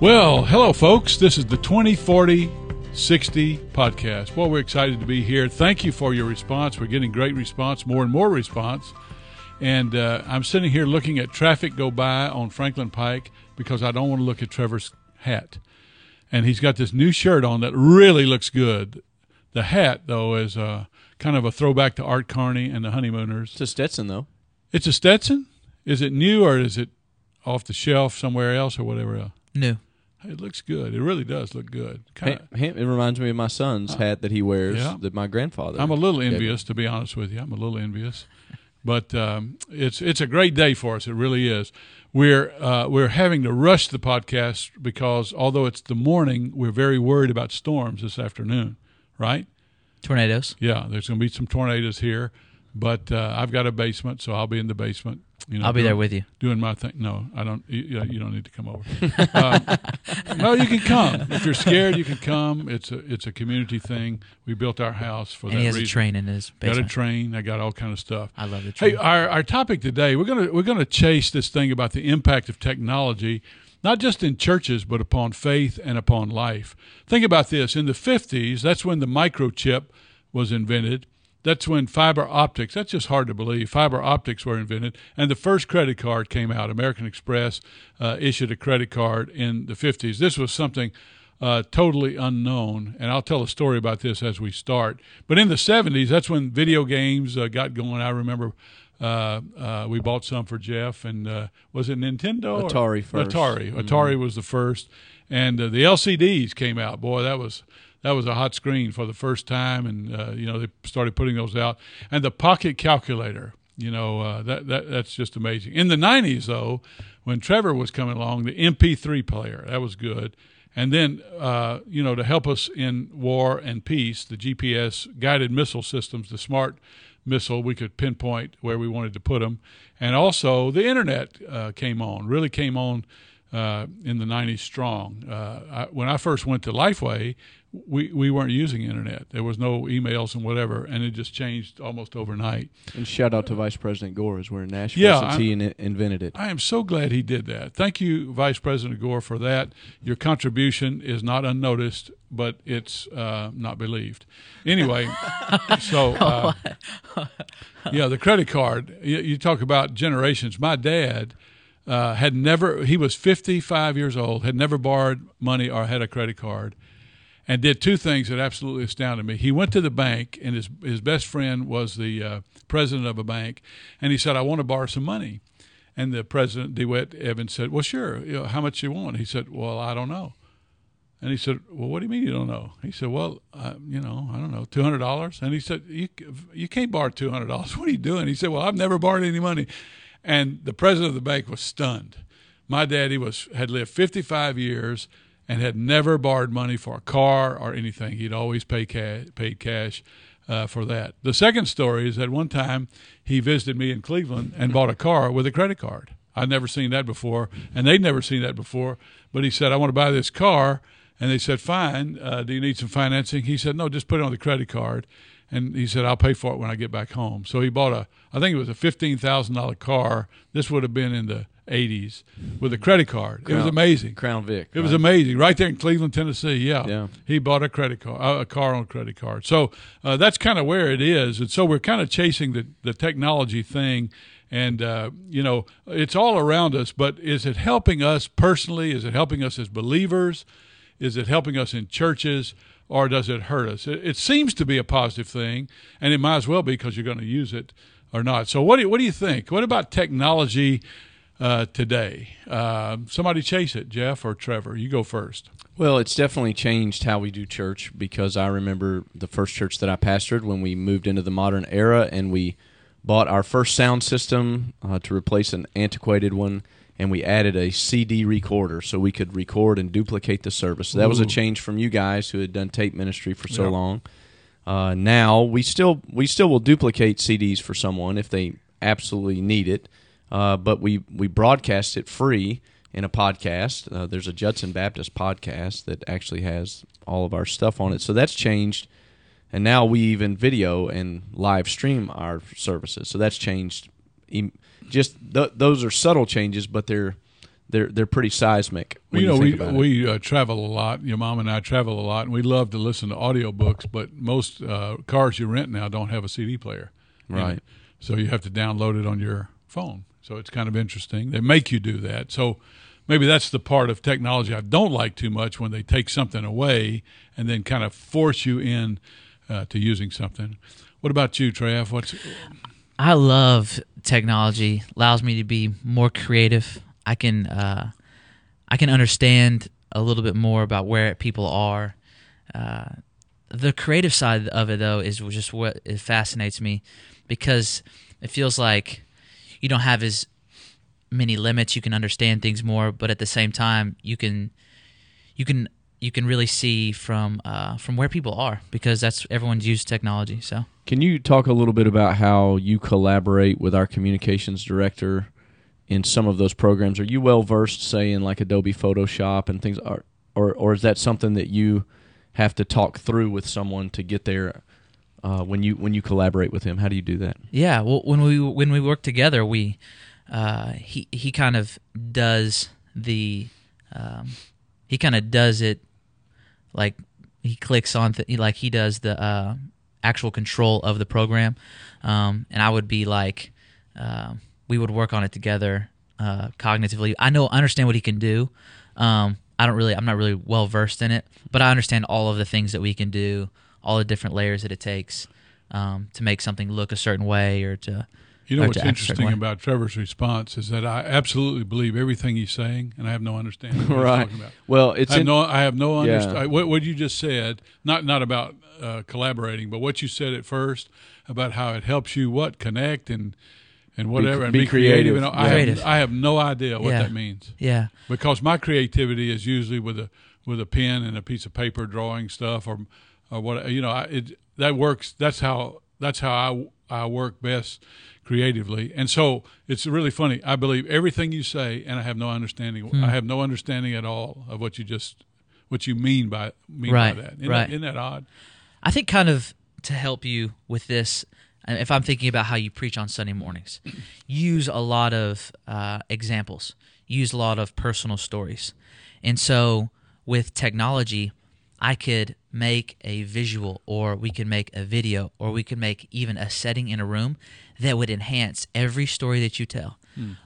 Well, hello, folks. This is the 2040 60 podcast. Well, we're excited to be here. Thank you for your response. We're getting great response, more and more response. And uh, I'm sitting here looking at traffic go by on Franklin Pike because I don't want to look at Trevor's hat. And he's got this new shirt on that really looks good. The hat, though, is uh, kind of a throwback to Art Carney and the Honeymooners. It's a Stetson, though. It's a Stetson? Is it new or is it off the shelf somewhere else or whatever else? New. It looks good. It really does look good. Kinda, It reminds me of my son's hat that he wears yeah. that my grandfather. I'm a little gave me. envious, to be honest with you. I'm a little envious, but um, it's it's a great day for us. It really is. We're uh, we're having to rush the podcast because although it's the morning, we're very worried about storms this afternoon. Right? Tornadoes. Yeah, there's going to be some tornadoes here, but uh, I've got a basement, so I'll be in the basement. You know, I'll be doing- there with you. doing my thing. No, I don't. You, you don't need to come over. um, no, you can come if you're scared. You can come. It's a it's a community thing. We built our house for And that he has reason. a train in his Got a train. I got all kind of stuff. I love the train. Hey, our, our topic today we're gonna we're gonna chase this thing about the impact of technology, not just in churches but upon faith and upon life. Think about this: in the '50s, that's when the microchip was invented. That's when fiber optics. That's just hard to believe. Fiber optics were invented, and the first credit card came out. American Express uh, issued a credit card in the '50s. This was something uh, totally unknown. And I'll tell a story about this as we start. But in the 70s, that's when video games uh, got going. I remember uh, uh, we bought some for Jeff, and uh, was it Nintendo? or- Atari first. Atari. Atari was the first, and uh, the LCDs came out. Boy, that was that was a hot screen for the first time, and uh, you know they started putting those out. And the pocket calculator. You know uh, that that that's just amazing. In the '90s, though, when Trevor was coming along, the MP3 player that was good. And then, uh, you know, to help us in war and peace, the GPS guided missile systems, the smart missile, we could pinpoint where we wanted to put them. And also, the internet uh, came on, really came on uh, in the 90s strong. Uh, I, when I first went to Lifeway, we, we weren't using internet. There was no emails and whatever, and it just changed almost overnight. And shout out to Vice President Gore as we're in Nashville Yeah, since I'm- he in- invented it. I am so glad he did that. Thank you, Vice President Gore, for that. Your contribution is not unnoticed, but it's uh, not believed. Anyway, so uh, yeah, the credit card. You, you talk about generations. My dad uh, had never. He was 55 years old. Had never borrowed money or had a credit card. And did two things that absolutely astounded me. He went to the bank, and his his best friend was the uh, president of a bank, and he said, "I want to borrow some money." And the president, DeWitt Evans, said, "Well, sure. You know, how much you want?" He said, "Well, I don't know." And he said, "Well, what do you mean you don't know?" He said, "Well, uh, you know, I don't know, two hundred dollars." And he said, "You you can't borrow two hundred dollars. What are you doing?" He said, "Well, I've never borrowed any money." And the president of the bank was stunned. My daddy was had lived fifty five years and had never borrowed money for a car or anything. He'd always pay cash, paid cash uh, for that. The second story is that one time he visited me in Cleveland and bought a car with a credit card. I'd never seen that before, and they'd never seen that before. But he said, "I want to buy this car," and they said, "Fine. Uh, do you need some financing?" He said, "No, just put it on the credit card." And he said, "I'll pay for it when I get back home." So he bought a, I think it was a fifteen thousand dollar car. This would have been in the '80s with a credit card. it was amazing. Crown Vic. It was amazing, right there in Cleveland, Tennessee. Yeah, Yeah. He bought a credit card, uh, a car on a credit card. So uh, that's kind of where it is, and so we're kind of chasing the the technology thing, and uh, you know it's all around us. But is it helping us personally? Is it helping us as believers? Is it helping us in churches? Or does it hurt us? It, it seems to be a positive thing, and it might as well be because you're going to use it or not. So, what do you, what do you think? What about technology uh, today? Uh, somebody chase it, Jeff or Trevor. You go first. Well, it's definitely changed how we do church because I remember the first church that I pastored when we moved into the modern era and we bought our first sound system uh, to replace an antiquated one and we added a CD recorder so we could record and duplicate the service. So that was a change from you guys who had done tape ministry for so Yeah. long. Uh, now we still we still will duplicate CDs for someone if they absolutely need it, uh, but we we broadcast it free in a podcast. Uh, there's a Judson Baptist podcast that actually has all of our stuff on it, so that's changed. And now we even video and live stream our services, so that's changed. Em- Just th- those are subtle changes, but they're they're they're pretty seismic. When you know, you we about we uh, travel a lot. Your mom and I travel a lot, and we love to listen to audiobooks. But most uh, cars you rent now don't have a CD player, Right. it. So you have to download it on your phone. So it's kind of interesting. They make you do that. So maybe that's the part of technology I don't like too much when they take something away and then kind of force you in uh, to using something. What about you, Trav? What's I love technology. Allows me to be more creative. I can uh, I can understand a little bit more about where people are. Uh, the creative side of it, though, is just what it fascinates me because it feels like you don't have as many limits. You can understand things more, but at the same time, you can you can you can really see from uh, from where people are because that's everyone's used technology. So. Can you talk a little bit about how you collaborate with our communications director in some of those programs? Are you well versed, say, in like Adobe Photoshop and things, or or, or is that something that you have to talk through with someone to get there uh, when you when you collaborate with him? How do you do that? Yeah, well, when we when we work together, we uh, he he kind of does the um, he kind of does it like he clicks on th- like he does the uh, actual control of the program, um, and I would be like uh, we would work on it together uh, cognitively. I know I understand what he can do. Um, I don't really I'm not really well versed in it, but I understand all of the things that we can do, all the different layers that it takes um, to make something look a certain way or to You know what's a certain interesting about Trevor's response is that I absolutely believe everything he's saying, and I have no understanding what right. he's talking about. Well, it's I have in, no, I have no Yeah. understanding. What, what you just said, not not about uh, collaborating, but what you said at first about how it helps you what connect and and whatever and be be creative. creative. And I, Creative. have, I have no idea what Yeah. that means yeah because my creativity is usually with a with a pen and a piece of paper drawing stuff or or what you know I, it that works that's how that's how I I work best creatively and so it's really funny I believe everything you say and I have no understanding Hmm. I have no understanding at all of what you just what you mean by mean Right, by that isn't, right. that isn't that odd I think kind of to help you with this, if I'm thinking about how you preach on Sunday mornings, use a lot of uh, examples, use a lot of personal stories. And so with technology, I could make a visual, or we could make a video, or we could make even a setting in a room that would enhance every story that you tell,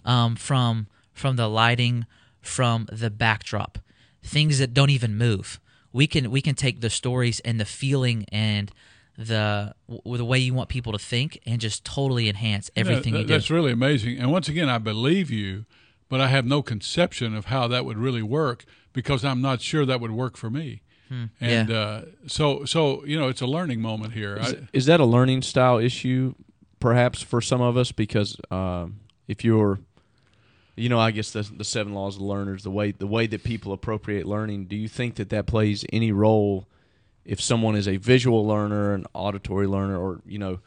um, from from the lighting, from the backdrop, things that don't even move. We can we can take the stories and the feeling and the w- the way you want people to think and just totally enhance everything Yeah, you that- do. that's really amazing and once again I believe you but I have no conception of how that would really work because I'm not sure that would work for me and yeah. uh, so so you know it's a learning moment here. Is, I, is that a learning style issue, perhaps for some of us? Because um, if you're, you know, I guess the the seven laws of learners, the way the way that people appropriate learning. Do you think that that plays any role if someone is a visual learner, an auditory learner, or you know,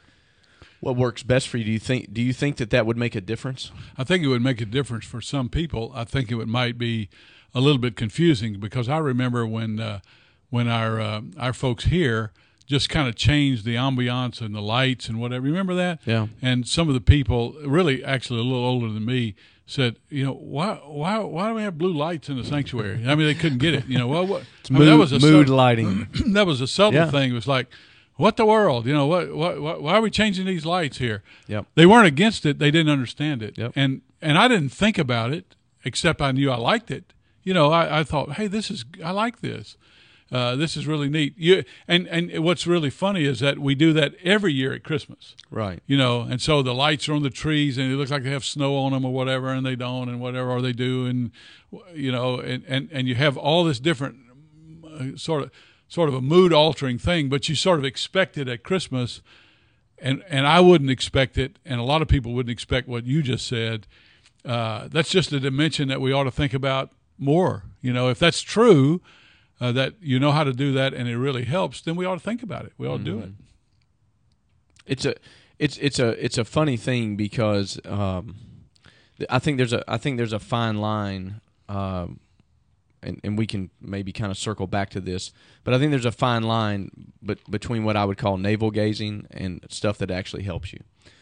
what works best for you? Do you think do you think that that would make a difference? I think it would make a difference for some people. I think it would might be a little bit confusing because I remember when uh, when our uh, our folks here just kind of changed the ambiance and the lights and whatever. Remember that? Yeah. And some of the people, really, actually a little older than me, said, you know, why why why do we have blue lights in the sanctuary? I mean, they couldn't get it. You know, well, what? I mean, mood, that was a mood lighting. that was a subtle Yeah. thing. It was like, what the world? You know, what, what, what, why are we changing these lights here? Yep. They weren't against it. They didn't understand it. Yep. And, and I didn't think about it except I knew I liked it. You know, I, I thought, Hey, this is, I like this. Uh, this is really neat. You, and, and what's really funny is that we do that every year at Christmas Right. you know, and so the lights are on the trees, and it looks like they have snow on them or whatever, and they don't, and whatever, or they do, and you know, and and, and you have all this different uh, sort of sort of a mood altering thing, but you sort of expect it at Christmas, and and I wouldn't expect it, and a lot of people wouldn't expect what you just said. Uh, that's just a dimension that we ought to think about more. You know, if that's true, uh, that you know how to do that, and it really helps, then we ought to think about it. We ought to do it. it's a it's it's a it's a funny thing because um, I think there's a I think there's a fine line, um, and and we can maybe kind of circle back to this, but I think there's a fine line but between what I would call navel gazing and stuff that actually helps you.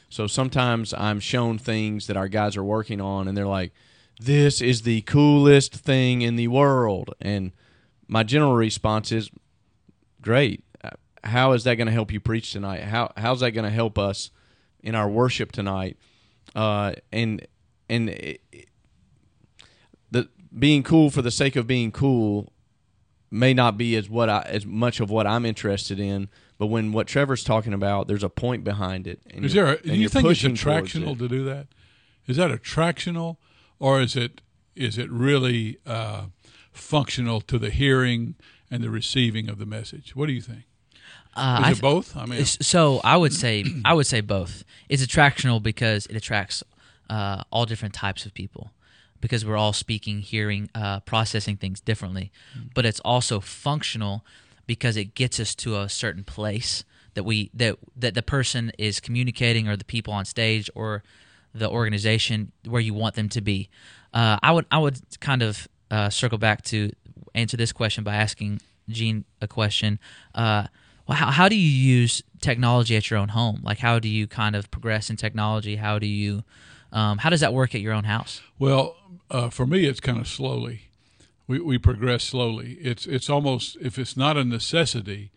So sometimes I'm shown things that our guys are working on, and they're like, this is the coolest thing in the world. And my general response is, great. How is that going to help you preach tonight? How how's that going to help us in our worship tonight? Uh, and and it, it- the being cool for the sake of being cool may not be as what I, as much of what I'm interested in. But when what Trevor's talking about, there's a point behind it. And Is there? A, do you think it's attractional it. to do that? Is that attractional, or is it is it really uh, functional to the hearing and the receiving of the message? What do you think? Uh, Is I it both? I mean, So I would say I would say both. It's attractional because it attracts uh, all different types of people because we're all speaking, hearing, uh, processing things differently. But it's also functional because it gets us to a certain place that we that that the person is communicating or the people on stage or the organization where you want them to be. Uh, I would I would kind of uh, circle back to answer this question by asking Gene a question. Uh, well, how, how do you use technology at your own home? Like, how do you kind of progress in technology? How do you, um, how does that work at your own house? Well, uh, for me, it's kind of slowly. We we progress slowly. It's it's almost if it's not a necessity,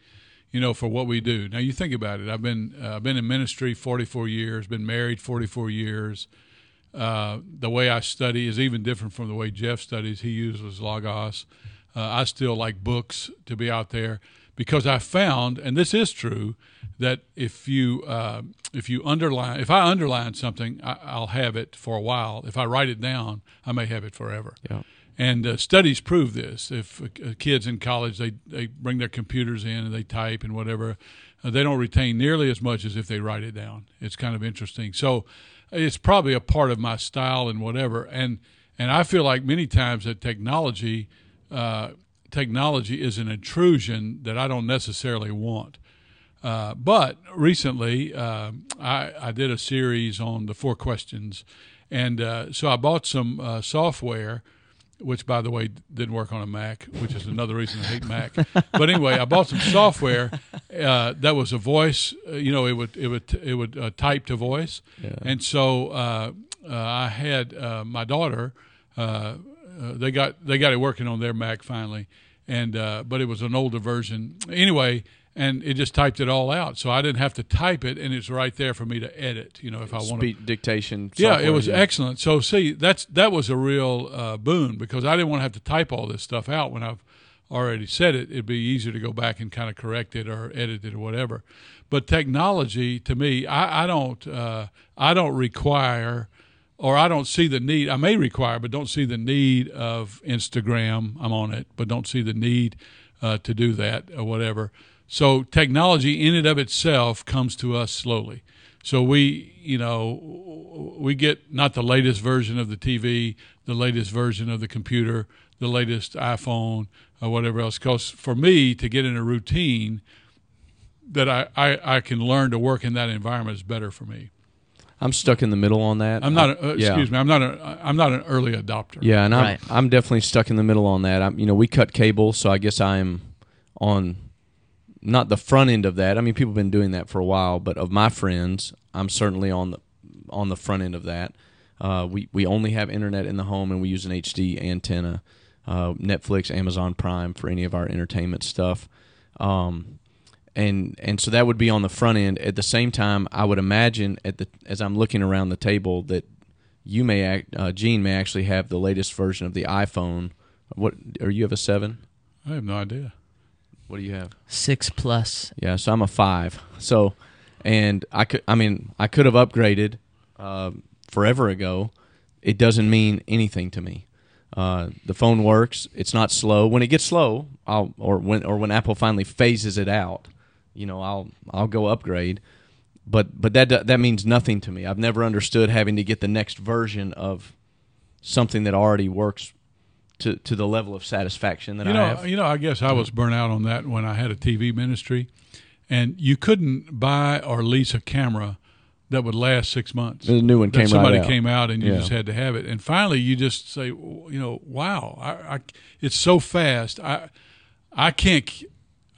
you know, for what we do. Now you think about it. I've been uh, I've been in ministry 44 years. Been married 44 years. Uh, the way I study is even different from the way Jeff studies. He uses Logos. Uh, I still like books to be out there because I found, and this is true, that if you uh, if you underline, if I underline something, I, I'll have it for a while. If I write it down, I may have it forever. Yeah. And uh, studies prove this. If uh, kids in college they they bring their computers in and they type and whatever, uh, they don't retain nearly as much as if they write it down. It's kind of interesting. So it's probably a part of my style and whatever. And and I feel like many times that technology uh, technology is an intrusion that I don't necessarily want. Uh, but recently, uh, I, I did a series on the four questions, and uh, so I bought some uh, software, which, by the way, didn't work on a Mac, which is another reason I hate Mac. But anyway, I bought some software uh, that was a voice. Uh, you know, it would it would it would uh, type to voice, and so uh, uh, I had uh, my daughter. Uh, uh, they got they got it working on their Mac finally, and uh, but it was an older version anyway, and it just typed it all out, so I didn't have to type it, and it's right there for me to edit. You know, if I want to. Speed dictation. Yeah, it software, was excellent. So see, that's that was a real uh, boon because I didn't want to have to type all this stuff out when I've already said it. It'd be easier to go back and kind of correct it or edit it or whatever. But technology, to me, I, I don't uh, I don't require or I don't see the need. I may require, but don't see the need of Instagram. I'm on it, but don't see the need uh, to do that or whatever. So technology in and of itself comes to us slowly. So we, you know, we get not the latest version of the TV, the latest version of the computer, the latest iPhone, or whatever else. Because for me to get in a routine that I, I, I can learn to work in that environment is better for me. I'm stuck in the middle on that. I'm not. Uh, yeah. excuse me. I'm not. A, I'm not an early adopter. Yeah, and I'm Right. I'm definitely stuck in the middle on that. I'm you know we cut cable, so I guess I'm on not the front end of that. I mean, people have been doing that for a while, but of my friends, I'm certainly on the on the front end of that. Uh, we we only have internet in the home, and we use an HD antenna, uh, Netflix, Amazon Prime for any of our entertainment stuff. Um, and and so that would be on the front end. At the same time, I would imagine at the as I'm looking around the table that you may act, uh, Gene may actually have the latest version of the iPhone. What or you have a seven? I have no idea. What do you have? Six plus. Yeah, so I'm a five. So, and I could, I mean, I could have upgraded uh, forever ago. It doesn't mean anything to me. Uh, the phone works. It's not slow. When it gets slow, I'll or when or when Apple finally phases it out, you know, I'll I'll go upgrade. But but that that means nothing to me. I've never understood having to get the next version of something that already works to to the level of satisfaction that You I have. You know. I guess I was burnt out on that when I had a TV ministry, and you couldn't buy or lease a camera that would last six months. The new one that came right somebody out. came out and you Yeah. just had to have it. And finally, you just say, you know, wow, I, I it's so fast. I I can't.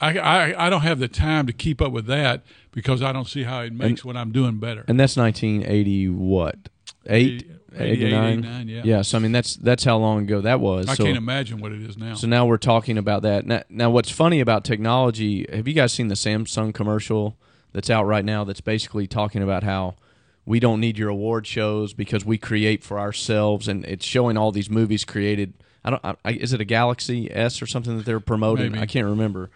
I, I I don't have the time to keep up with that because I don't see how it makes what I'm doing better. And that's 1980 what? eight, 88, 89. 89, yeah. Yeah, so I mean that's that's how long ago that was. I so, can't imagine what it is now. So now we're talking about that. Now, now, what's funny about technology? Have you guys seen the Samsung commercial that's out right now? That's basically talking about how we don't need your award shows because we create for ourselves, and it's showing all these movies created. I don't. I, is it a Galaxy S or something that they're promoting? Maybe. I can't remember.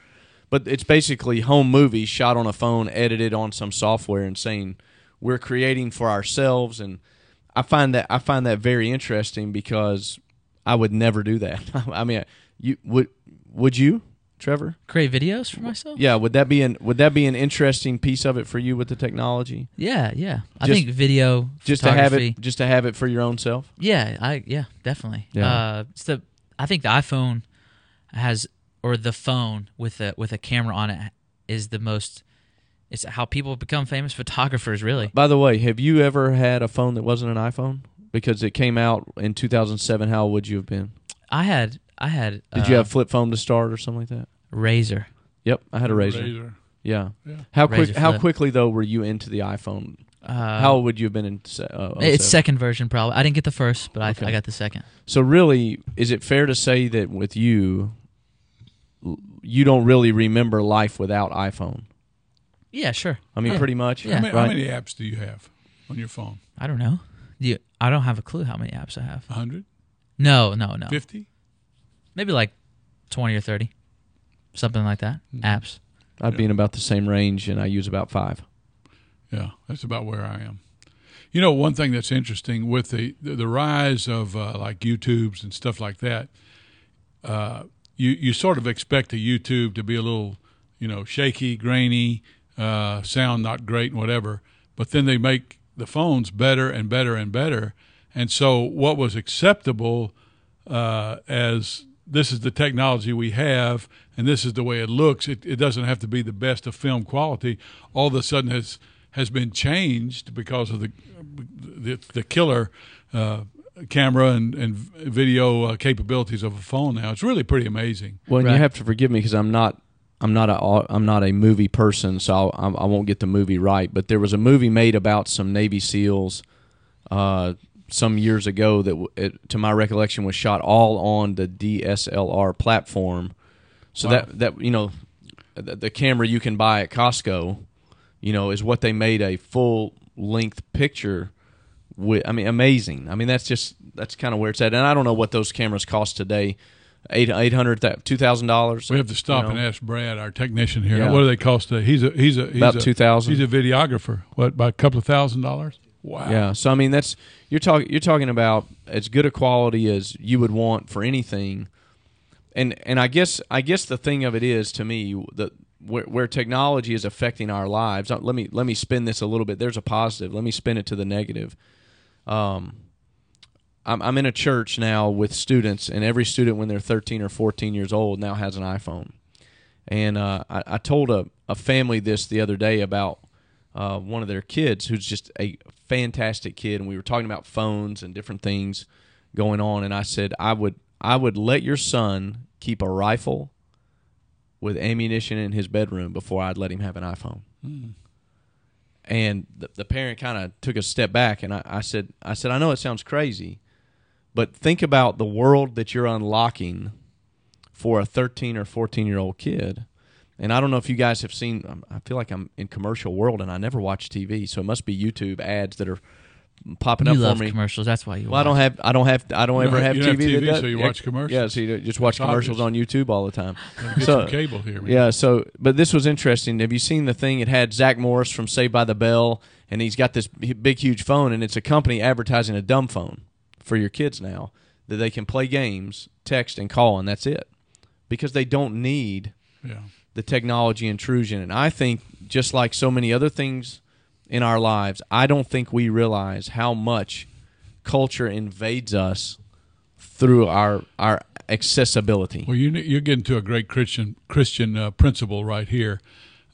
But it's basically home movies shot on a phone, edited on some software, and saying we're creating for ourselves. And I find that I find that very interesting because I would never do that. I mean, you would would you, Trevor? Create videos for myself. Yeah, would that be an would that be an interesting piece of it for you with the technology? Yeah, yeah. I Just- think video, Just to have it, just to have it for your own self. Yeah, I yeah, definitely. Yeah. Uh, it's the I think the iPhone has or the phone with a with a camera on it is the most. It's how people become famous photographers. Really, By the way, have you ever had a phone that wasn't an iPhone? Because it came out in 2007. How old would you have been? I had I had. Did uh, you have flip phone to start or something like that? Razor? Yep, I had a Razor. Razor. Yeah. Yeah. How quick? Razor How quickly though were you into the iPhone? Uh, how old would you have been in? Uh, It's second version probably. I didn't get the first, but I, Okay. I got the second. So really, is it fair to say that with you, you don't really remember life without iPhone? Yeah, sure. I mean, Yeah. pretty much. Yeah. How, many, Right? how many apps do you have on your phone? I don't know. You, I don't have a clue how many apps I have. 100? No, no, no. 50? Maybe like twenty or thirty, something like that. Hmm. Apps. I'd be in about the same range, and I use about five. Yeah, that's about where I am. You know, one thing that's interesting with the the, the rise of uh, like YouTubes and stuff like that, uh, you you sort of expect a YouTube to be a little, you know, shaky, grainy, uh, sound not great, and whatever. But then they make the phones better and better and better, and so what was acceptable uh, as this is the technology we have and this is the way it looks. It, it doesn't have to be the best of film quality. All of a sudden has has been changed because of the the, the killer uh, camera and, and video uh, capabilities of a phone now. It's really pretty amazing. Well, and Right. you have to forgive me because I'm not. I'm not a I'm not a movie person, so I'll, I'm- I won't get the movie right. But there was a movie made about some Navy SEALs uh, some years ago that, it, to my recollection, was shot all on the DSLR platform. So Wow. that that you know, the, the camera you can buy at Costco, you know, is what they made a full length picture. With I mean, amazing. I mean, that's just that's kind of where it's at. And I don't know what those cameras cost today. Eight eight hundred two thousand dollars. We have to stop you know. and ask Brad, our technician here, Yeah. what do they cost? He's a he's a he's About a, 2,000. He's a videographer. What by a couple of thousand dollars? Wow. Yeah, so I mean that's you're talking you're talking about as good a quality as you would want for anything, and and I guess I guess the thing of it is to me that where, where technology is affecting our lives. uh, Let me let me spin this a little bit. There's a positive. Let me spin it to the negative. Um, I'm I'm in a church now with students, and every student when they're 13 or 14 years old now has an iPhone. And uh, I, I told a, a family this the other day about uh, one of their kids who's just a fantastic kid, and we were talking about phones and different things going on. And I said I would I would let your son keep a rifle with ammunition in his bedroom before I'd let him have an iPhone. And the, the parent kind of took a step back, and I, I said I said I know it sounds crazy, but think about the world that you're unlocking for a 13 or 14 year old kid. And I don't know if you guys have seen. um, I feel like I'm in commercial world, and I never watch TV, so it must be YouTube ads that are popping You up love for me. commercials. That's why you. Well, I don't have. I don't have. I don't You ever have, have- you TV. have TV, does- so you watch commercials? Yeah, so you just watch It's commercials on YouTube all the time. Get So- some cable here. Man. Yeah. So, but this was interesting. Have you seen the thing? It had Zach Morris from Saved by the Bell, and he's got this big, huge phone, and it's a company advertising a dumb phone for your kids now that they can play games, text, and call, and that's it, because they don't need Yeah. the technology intrusion. And I think, just like so many other things in our lives, I don't think we realize how much culture invades us through our our accessibility. Well, you, you're getting to a great Christian Christian uh, principle right here.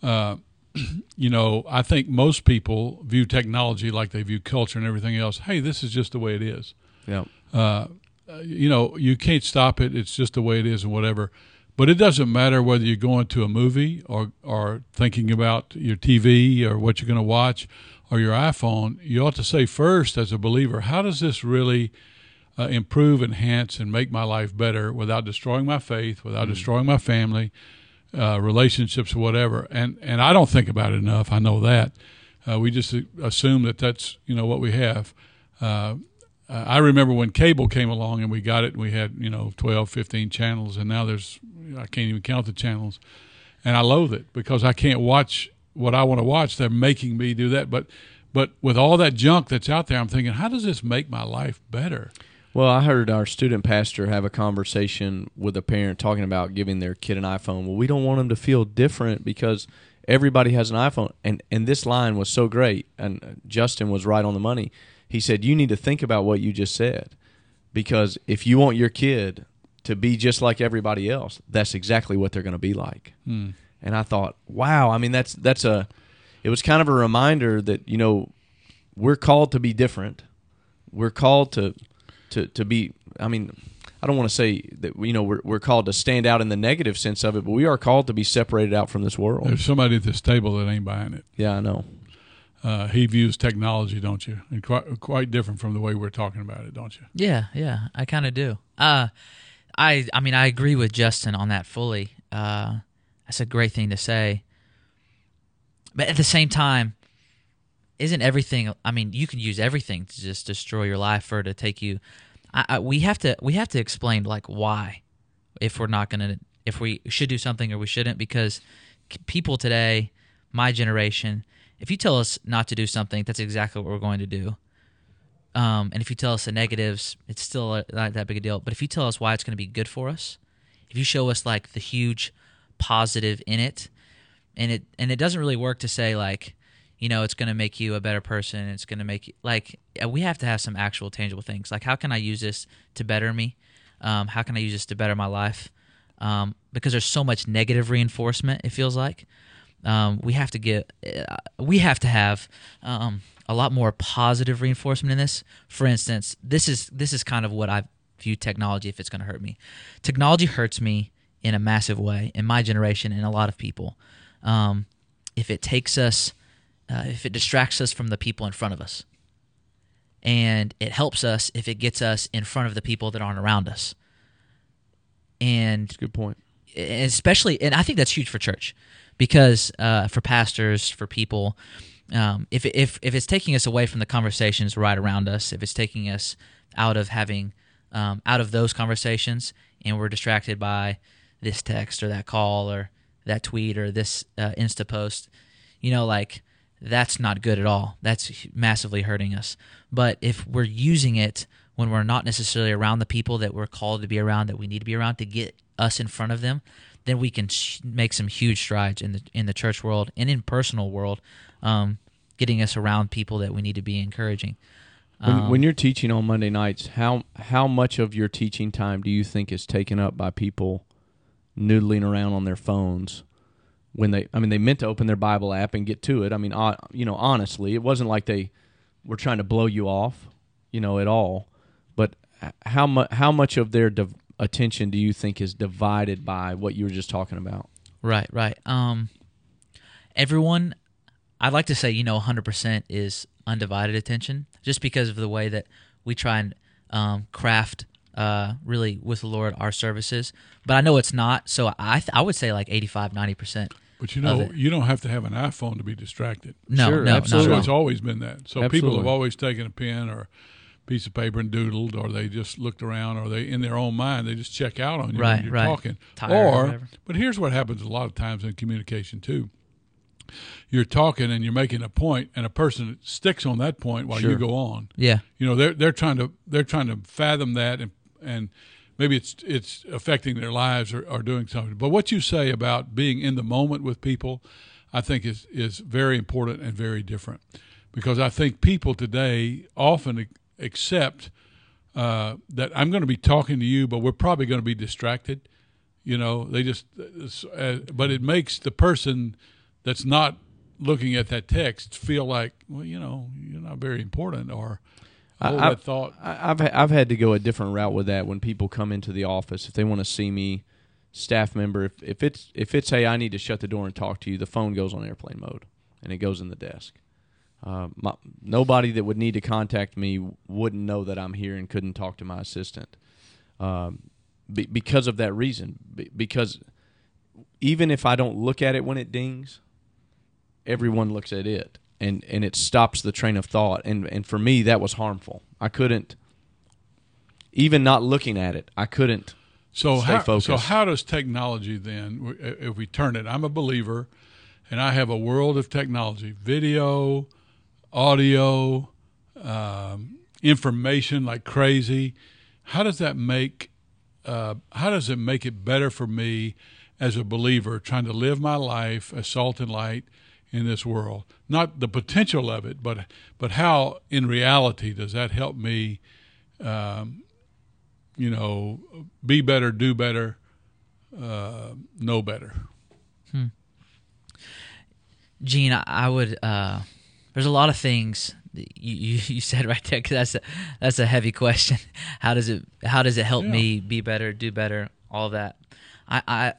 Uh, you know, I think most people view technology like they view culture and everything else. Hey, this is just the way it is. Yeah. Uh, you know, you can't stop it. It's just the way it is, and whatever. But it doesn't matter whether you're going to a movie or or thinking about your TV or what you're going to watch or your iPhone. You ought to say first, as a believer, how does this really uh, improve, enhance, and make my life better without destroying my faith, without mm. destroying my family, uh, relationships, whatever. And and I don't think about it enough. I know that. Uh, we just assume that that's you know what we have. Uh, I remember when cable came along and we got it and we had you know 12, 15 channels and now there's I can't even count the channels, and I loathe it because I can't watch what I want to watch. They're making me do that, but but with all that junk that's out there, I'm thinking, how does this make my life better? Well, I heard our student pastor have a conversation with a parent talking about giving their kid an iPhone. Well, we don't want them to feel different because everybody has an iPhone. And and this line was so great, and Justin was right on the money. He said, "You need to think about what you just said, because if you want your kid to be just like everybody else, that's exactly what they're going to be like." Hmm. And I thought, wow. I mean, that's that's a. It was kind of a reminder that you know we're called to be different. We're called to to to be. I mean, I don't want to say that you know we're we're called to stand out in the negative sense of it, but we are called to be separated out from this world. There's somebody at this table that ain't buying it. Yeah, I know. Uh, he views technology, don't you? And quite quite different from the way we're talking about it, don't you? Yeah, yeah, I kind of do. Uh, I I mean I agree with Justin on that fully. Uh, that's a great thing to say. But at the same time, isn't everything? I mean, you can use everything to just destroy your life or to take you. I, I, we have to we have to explain like why, if we're not gonna if we should do something or we shouldn't because people today, my generation, if you tell us not to do something, that's exactly what we're going to do. Um, and if you tell us the negatives, it's still not that big a deal. But if you tell us why it's going to be good for us, if you show us like the huge positive in it, and it and it doesn't really work to say like you know it's going to make you a better person it's going to make you like we have to have some actual tangible things like how can i use this to better me um, how can i use this to better my life um, because there's so much negative reinforcement it feels like um, we have to get uh, we have to have um, a lot more positive reinforcement in this for instance this is this is kind of what i view technology if it's going to hurt me technology hurts me in a massive way in my generation and a lot of people um, if it takes us uh, if it distracts us from the people in front of us. And it helps us if it gets us in front of the people that aren't around us. And That's a good point. Especially, and I think that's huge for church because uh, for pastors, for people, um, if, if, if it's taking us away from the conversations right around us, if it's taking us out of having, um, out of those conversations, and we're distracted by this text or that call or that tweet or this uh, Insta post, you know, like that's not good at all. That's massively hurting us. But if we're using it when we're not necessarily around the people that we're called to be around, that we need to be around to get us in front of them, then we can sh- make some huge strides in the in the church world and in personal world, um, getting us around people that we need to be encouraging. When, um, when you're teaching on Monday nights, how how much of your teaching time do you think is taken up by people noodling around on their phones? when they I mean they meant to open their Bible app and get to it. I mean, uh, you know, honestly, it wasn't like they were trying to blow you off, you know, at all. But how much how much of their div- attention do you think is divided by what you were just talking about? Right, right. Um everyone I'd like to say, you know, 100% is undivided attention just because of the way that we try and um, craft uh, really with the Lord our services. But I know it's not. So I th- I would say like 85, 90 percent. But you know, you don't have to have an iPhone to be distracted. No, sure, no, absolutely. So it's always been that. So absolutely. people have always taken a pen or piece of paper and doodled, or they just looked around, or they in their own mind they just check out on you right, when you're right. talking. Tired or, but here's what happens a lot of times in communication too. You're talking and you're making a point, and a person sticks on that point while sure. you go on. Yeah, you know they're they're trying to they're trying to fathom that and and maybe it's it's affecting their lives or, or doing something. But what you say about being in the moment with people, I think is is very important and very different, because I think people today often accept uh, that I'm going to be talking to you, but we're probably going to be distracted. You know, they just, uh, but it makes the person that's not looking at that text feel like, well, you know, you're not very important, or I, thought. I've I've had to go a different route with that when people come into the office if they want to see me staff member if, if it's if it's hey I need to shut the door and talk to you, the phone goes on airplane mode and it goes in the desk. Uh, my, nobody that would need to contact me wouldn't know that I'm here and couldn't talk to my assistant um, be, because of that reason. Be, because even if I don't look at it when it dings, everyone looks at it and and it stops the train of thought and and for me that was harmful i couldn't even not looking at it i couldn't So stay how, focused. so how does technology then, if we turn it, I'm a believer, and I have a world of technology, video, audio, um, information like crazy. How does that make? Uh, how does it make it better for me as a believer trying to live my life as salt and light in this world? Not the potential of it, but but how in reality does that help me? Um, you know, be better, do better, uh, know better. Gene, I, I would. Uh, there's a lot of things that you, you, you said right there. 'cause that's a, that's a heavy question. How does it How does it help Yeah. me be better, do better, all that? I, I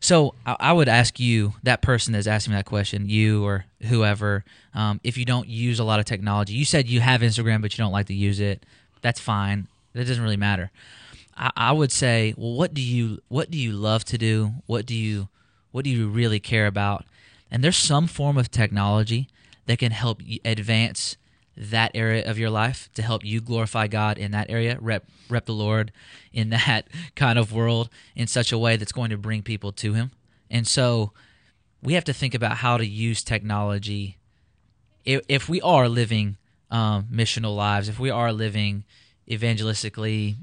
so I, I would ask you, that person that's asking me that question, you or whoever, um, if you don't use a lot of technology. You said you have Instagram, but you don't like to use it. That's fine. That doesn't really matter. I, I would say, well, what do you what do you love to do? What do you what do you really care about? And there's some form of technology that can help advance that area of your life to help you glorify God in that area, rep rep the Lord in that kind of world in such a way that's going to bring people to Him. And so we have to think about how to use technology if, if we are living um, missional lives, if we are living evangelistically,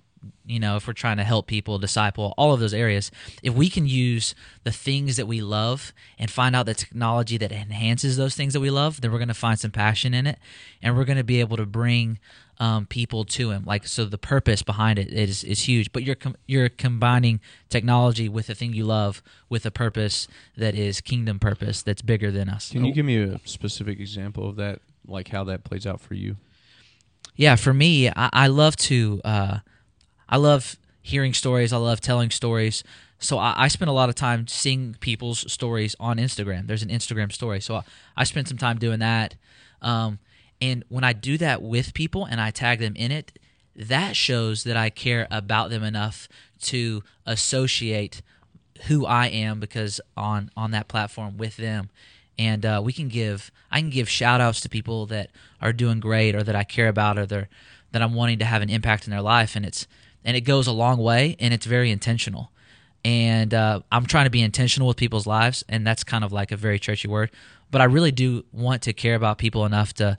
you know, if we're trying to help people, disciple, all of those areas, if we can use the things that we love and find out the technology that enhances those things that we love, then we're going to find some passion in it, and we're going to be able to bring um, people to Him. Like so, the purpose behind it is is huge. But you're com- you're combining technology with the thing you love with a purpose that is kingdom purpose that's bigger than us. can you give me a specific example of that like how that plays out for you yeah for me i, I love to uh, i love hearing stories. I love telling stories. So I, I spend a lot of time seeing people's stories on instagram. There's an instagram story. So i, I spend some time doing that. Um, and when i do that with people and i tag them in it that shows that i care about them enough to associate who I am because on on that platform with them, and uh, we can give I can give shout outs to people that are doing great or that I care about or that I'm wanting to have an impact in their life, and it's and it goes a long way and it's very intentional. And uh, I'm trying to be intentional with people's lives, and that's kind of like a very churchy word, but I really do want to care about people enough to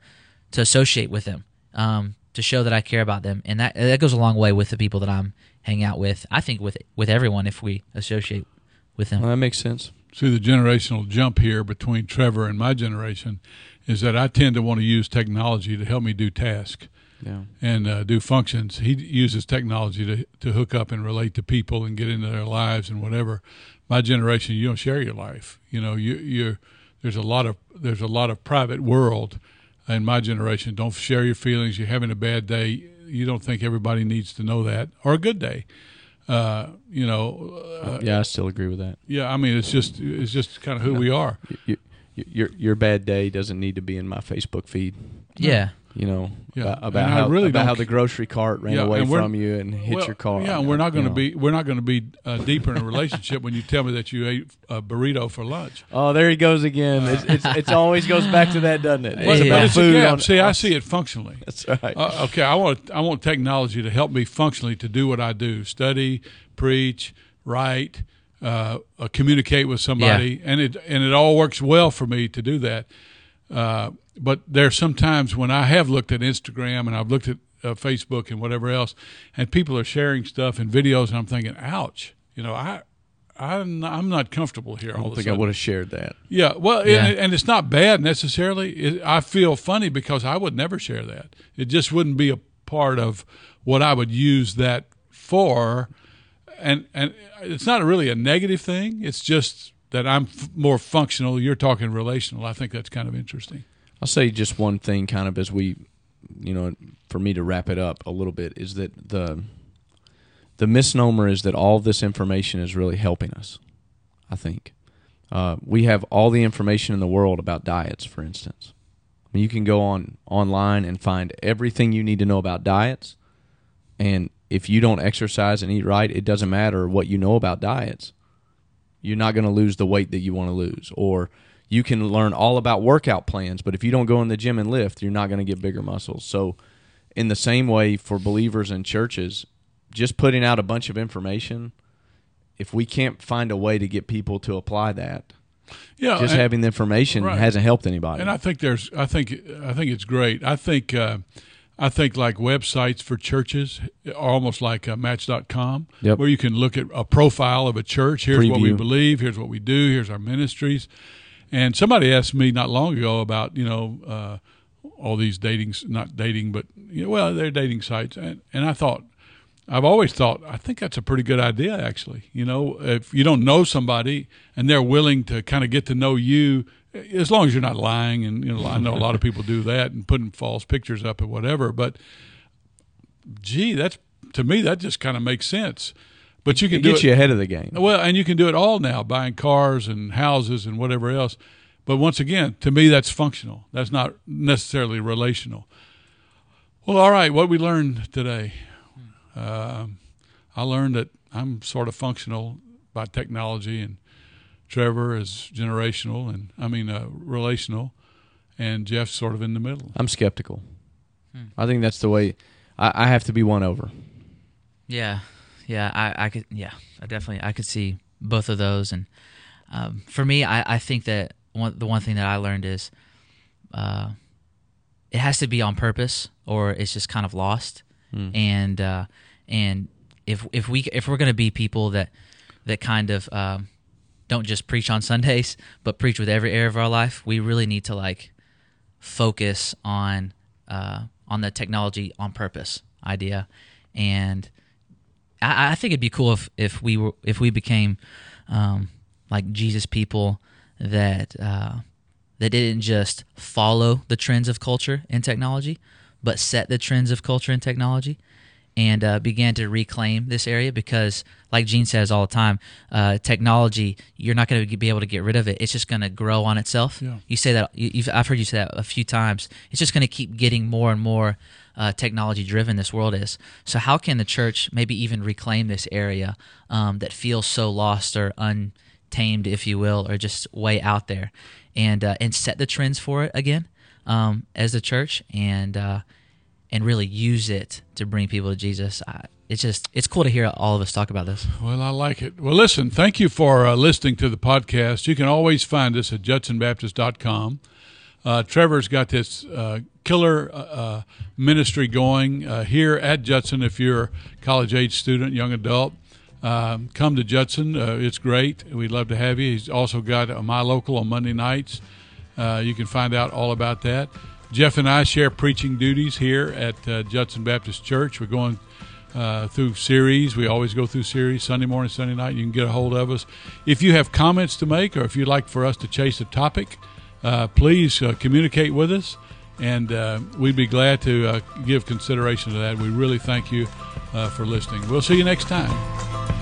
to associate with them, um, to show that I care about them, and that that goes a long way with the people that I'm hanging out with. I think with with everyone if we associate with them. well, that makes sense See, the generational jump here between Trevor and my generation is that I tend to want to use technology to help me do tasks yeah and uh, do functions. He uses technology to, to hook up and relate to people and get into their lives and whatever. My generation, you don't share your life. You know, you you there's a lot of there's a lot of private world in my generation. Don't share your feelings. You're having a bad day. You don't think everybody needs to know that or a good day. Uh, you know, uh, yeah i still agree with that yeah. I mean, it's just it's just kind of who we are. you, you, your your bad day doesn't need to be in my facebook feed Yeah. You know Yeah, about, and about I how really about how the grocery cart ran Yeah, away from you and hit Well, your car Yeah, and we're not going to you know. be we're not going to be uh, deeper in a relationship when you tell me that you ate a burrito for lunch. Oh, there he goes again. It's, it's, it's always goes back to that, doesn't it? But, Yeah. about it's food. on- see, I see it functionally. That's right. Uh, okay, I want I want technology to help me functionally to do what I do: study, preach, write, uh, uh, communicate with somebody, and it and it all works well for me to do that. Uh, but there's sometimes when I have looked at Instagram and I've looked at uh, Facebook and whatever else, and people are sharing stuff and videos, and I'm thinking, "Ouch!" You know, I. I'm I'm not comfortable here. I don't think I would have shared that. Yeah, well, Yeah. And, and it's not bad necessarily. It, I feel funny because I would never share that. It just wouldn't be a part of what I would use that for. And and it's not really a negative thing. It's just that I'm f- more functional. You're talking relational. I think that's kind of interesting. I'll say just one thing, kind of as we, you know, for me to wrap it up a little bit, is that the the misnomer is that all this information is really helping us. I think uh, we have all the information in the world about diets, for instance. I mean, you can go on online and find everything you need to know about diets, and if you don't exercise and eat right, it doesn't matter what you know about diets. You're not going to lose the weight that you want to lose, or you can learn all about workout plans, but if you don't go in the gym and lift, you're not going to get bigger muscles. So, in the same way for believers and churches, just putting out a bunch of information, if we can't find a way to get people to apply that, Yeah, just and- having the information right. hasn't helped anybody. And I think there's, I think, I think it's great. I think, uh, I think like websites for churches are almost like uh, Match.com, Yep. where you can look at a profile of a church. Here's what we believe. Here's what we do. Here's our ministries. And somebody asked me not long ago about you know uh, all these dating, not dating, but you know, well, they're dating sites, and and I thought. I've always thought I think that's a pretty good idea actually. You know, if you don't know somebody and they're willing to kind of get to know you as long as you're not lying and you know I know a lot of people do that and putting false pictures up and whatever, but gee, that's to me that just kind of makes sense. But you can it do gets it you ahead of the game. well, and you can do it all now, buying cars and houses and whatever else. But once again, to me, that's functional. That's not necessarily relational. Well, all right, what we learned today. Um, I learned that I'm sort of functional by technology, and Trevor is generational, and I mean uh, relational, and Jeff's sort of in the middle. I'm skeptical. I think that's the way. I, I have to be won over. Yeah, yeah, I, I could, yeah, I definitely, I could see both of those, and um, for me, I, I think that one, the one thing that I learned is, uh, it has to be on purpose, or it's just kind of lost, and uh, and if if we if we're gonna be people that that kind of um, don't just preach on Sundays, but preach with every area of our life, we really need to like focus on uh, on the technology on purpose idea, and I, I think it'd be cool if, if we were if we became um, like Jesus people that uh, that didn't just follow the trends of culture and technology, but set the trends of culture and technology, and uh, began to reclaim this area because, like Gene says all the time, uh, technology you're not going to be able to get rid of it. It's just going to grow on itself. Yeah. You say that I've heard you say that a few times. It's just going to keep getting more and more uh, technology driven. This world is. So how can the church maybe even reclaim this area um, that feels so lost or untamed, if you will, or just way out there, and uh, and set the trends for it again um, as the church and. And really use it to bring people to Jesus. I, it's just it's cool to hear all of us talk about this. Well, I like it. Well, listen, thank you for uh, listening to the podcast. You can always find us at judsonbaptist.com. Uh, Trevor's got this uh, killer uh, uh, ministry going uh, here at Judson. If you're a college age student, young adult, um, come to Judson. Uh, it's great. We'd love to have you. He's also got My Local on Monday nights. You can find out all about that. Jeff and I share preaching duties here at uh, Judson Baptist Church. We're going uh, through series. We always go through series Sunday morning, Sunday night. You can get a hold of us. If you have comments to make or if you'd like for us to chase a topic, uh, please uh, communicate with us, and uh, we'd be glad to uh, give consideration to that. We really thank you uh, for listening. We'll see you next time.